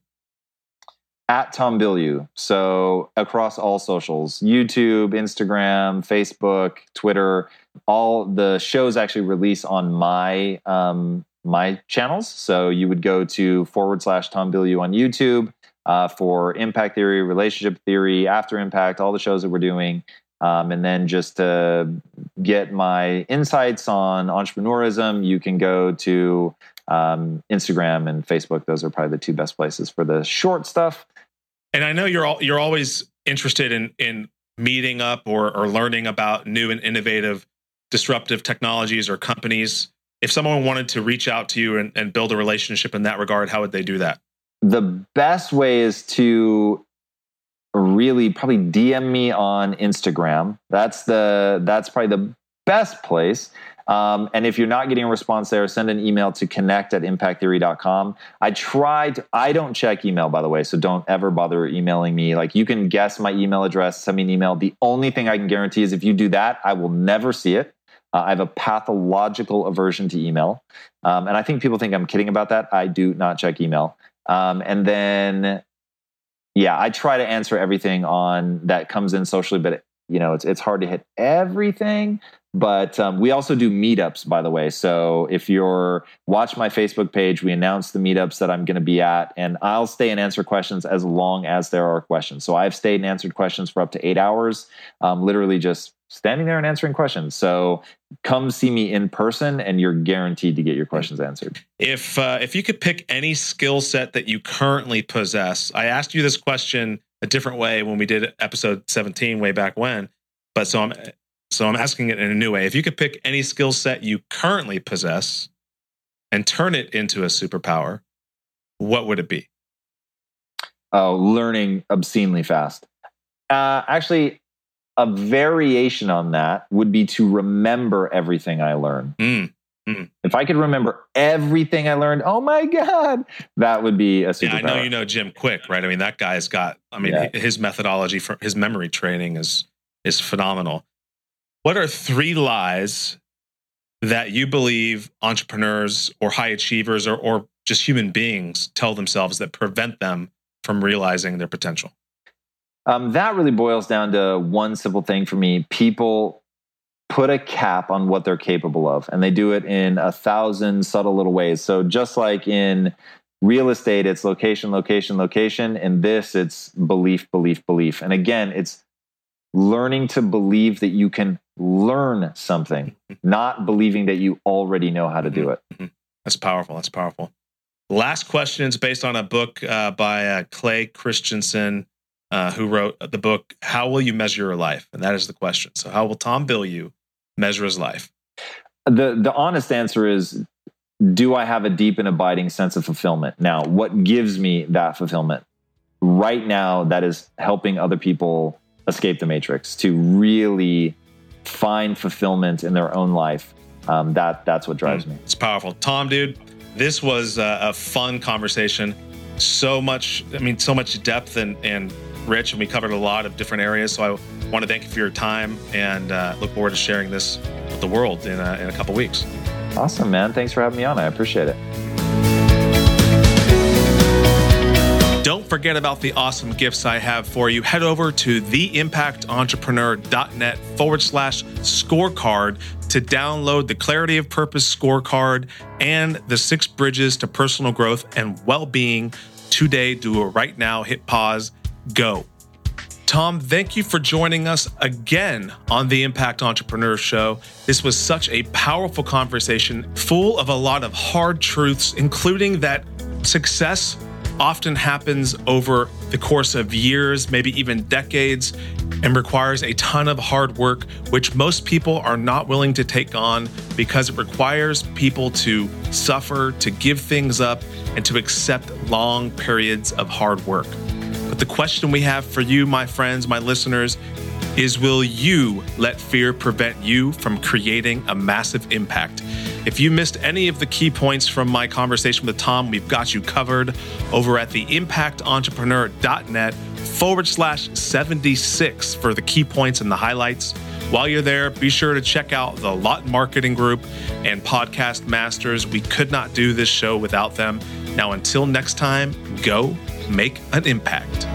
At Tom Bilyeu. So across all socials, YouTube, Instagram, Facebook, Twitter, all the shows actually release on my um, my channels. So you would go to forward slash Tom Bilyeu on YouTube uh, for impact theory, relationship theory, after impact, all the shows that we're doing. Um, and then just to get my insights on entrepreneurism, you can go to um, Instagram and Facebook. Those are probably the two best places for the short stuff. And I know you're all, you're always interested in in meeting up or or learning about new and innovative disruptive technologies or companies. If someone wanted to reach out to you and, and build a relationship in that regard, how would they do that? The best way is to really probably DM me on Instagram. That's the that's probably the best place. Um, and if you're not getting a response there, send an email to connect at impacttheory.com. I tried, I don't check email, by the way, so don't ever bother emailing me. Like you can guess my email address, send me an email. The only thing I can guarantee is if you do that, I will never see it. Uh, I have a pathological aversion to email. Um, and I think people think I'm kidding about that. I do not check email. Um, and then yeah, I try to answer everything on that comes in socially, but you know, it's it's hard to hit everything. But um, we also do meetups, by the way. So if you're watch my Facebook page, we announce the meetups that I'm going to be at, and I'll stay and answer questions as long as there are questions. So I've stayed and answered questions for up to eight hours, um, literally just standing there and answering questions. So come see me in person, and you're guaranteed to get your questions answered. If uh, if you could pick any skill set that you currently possess, I asked you this question a different way when we did episode 17 way back when, but so I'm so I'm asking it in a new way. If you could pick any skill set you currently possess and turn it into a superpower, what would it be? Oh, learning obscenely fast. Uh, actually, a variation on that would be to remember everything I learn. Mm, mm. If I could remember everything I learned, oh my God, that would be a superpower. Yeah, I know you know Jim Kwik, right? I mean, that guy's got, I mean, yeah. his methodology for his memory training is is phenomenal. What are three lies that you believe entrepreneurs or high achievers or, or just human beings tell themselves that prevent them from realizing their potential? Um, that really boils down to one simple thing for me. People put a cap on what they're capable of, and they do it in a thousand subtle little ways. So, just like in real estate, it's location, location, location. In this, it's belief, belief, belief. And again, it's learning to believe that you can learn something, not believing that you already know how to do mm-hmm. it. Mm-hmm. That's powerful. That's powerful. Last question is based on a book uh, by uh, Clay Christensen uh, who wrote the book "How Will You Measure Your Life?" And that is the question. So, how will Tom Bilyeu measure his life? The the honest answer is, do I have a deep and abiding sense of fulfillment? Now, what gives me that fulfillment? Right now, that is helping other people escape the matrix to really find fulfillment in their own life. Um, that that's what drives mm, me. It's powerful, Tom, dude. This was a, a fun conversation. So much, I mean, so much depth and and rich, and we covered a lot of different areas. So I want to thank you for your time and uh, look forward to sharing this with the world in a, in a couple weeks. Awesome, man. Thanks for having me on. I appreciate it. Don't forget about the awesome gifts I have for you. Head over to theimpactentrepreneur.net forward slash scorecard to download the Clarity of Purpose scorecard and the six bridges to personal growth and well being today. Do it right now. Hit pause go. Tom, thank you for joining us again on the Impact Entrepreneur Show. This was such a powerful conversation, full of a lot of hard truths, including that success often happens over the course of years, maybe even decades, and requires a ton of hard work, which most people are not willing to take on because it requires people to suffer, to give things up, and to accept long periods of hard work. But the question we have for you, my friends, my listeners, is will you let fear prevent you from creating a massive impact? If you missed any of the key points from my conversation with Tom, we've got you covered over at the impactentrepreneur.net forward slash 76 for the key points and the highlights. While you're there, be sure to check out the Lot Marketing Group and Podcast Masters. We could not do this show without them. Now, until next time, go make an impact.